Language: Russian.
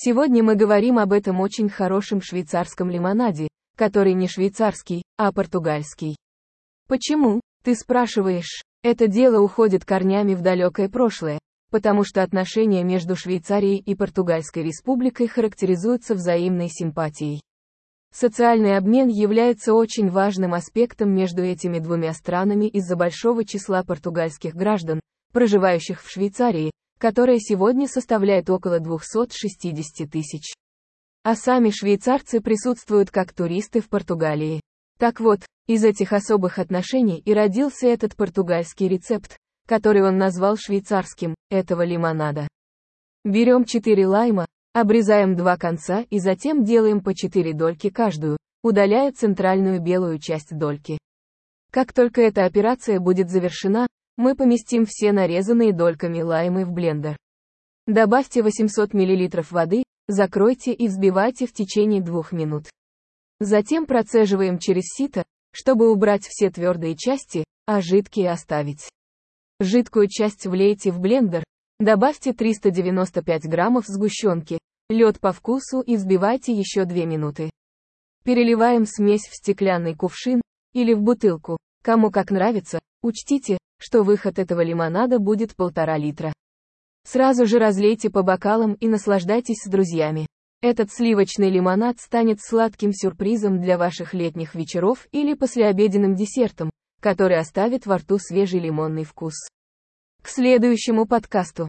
Сегодня мы говорим об этом очень хорошем швейцарском лимонаде, который не швейцарский, а португальский. Почему, ты спрашиваешь? Это дело уходит корнями в далекое прошлое, потому что отношения между Швейцарией и Португальской республикой характеризуются взаимной симпатией. Социальный обмен является очень важным аспектом между этими двумя странами из-за большого числа португальских граждан, проживающих в Швейцарии, которая сегодня составляет около 260 тысяч. А сами швейцарцы присутствуют как туристы в Португалии. Так вот, из этих особых отношений и родился этот португальский рецепт, который он назвал швейцарским, этого лимонада. Берем 4 лайма, обрезаем два конца и затем делаем по 4 дольки каждую, удаляя центральную белую часть дольки. Как только эта операция будет завершена, мы поместим все нарезанные дольками лаймы в блендер. Добавьте 800 мл воды, закройте и взбивайте в течение двух минут. Затем процеживаем через сито, чтобы убрать все твердые части, а жидкие оставить. Жидкую часть влейте в блендер, добавьте 395 граммов сгущенки, лед по вкусу и взбивайте еще 2 минуты. Переливаем смесь в стеклянный кувшин или в бутылку, кому как нравится, учтите, что выход этого лимонада будет полтора литра. Сразу же разлейте по бокалам и наслаждайтесь с друзьями. Этот сливочный лимонад станет сладким сюрпризом для ваших летних вечеров или послеобеденным десертом, который оставит во рту свежий лимонный вкус. К следующему подкасту.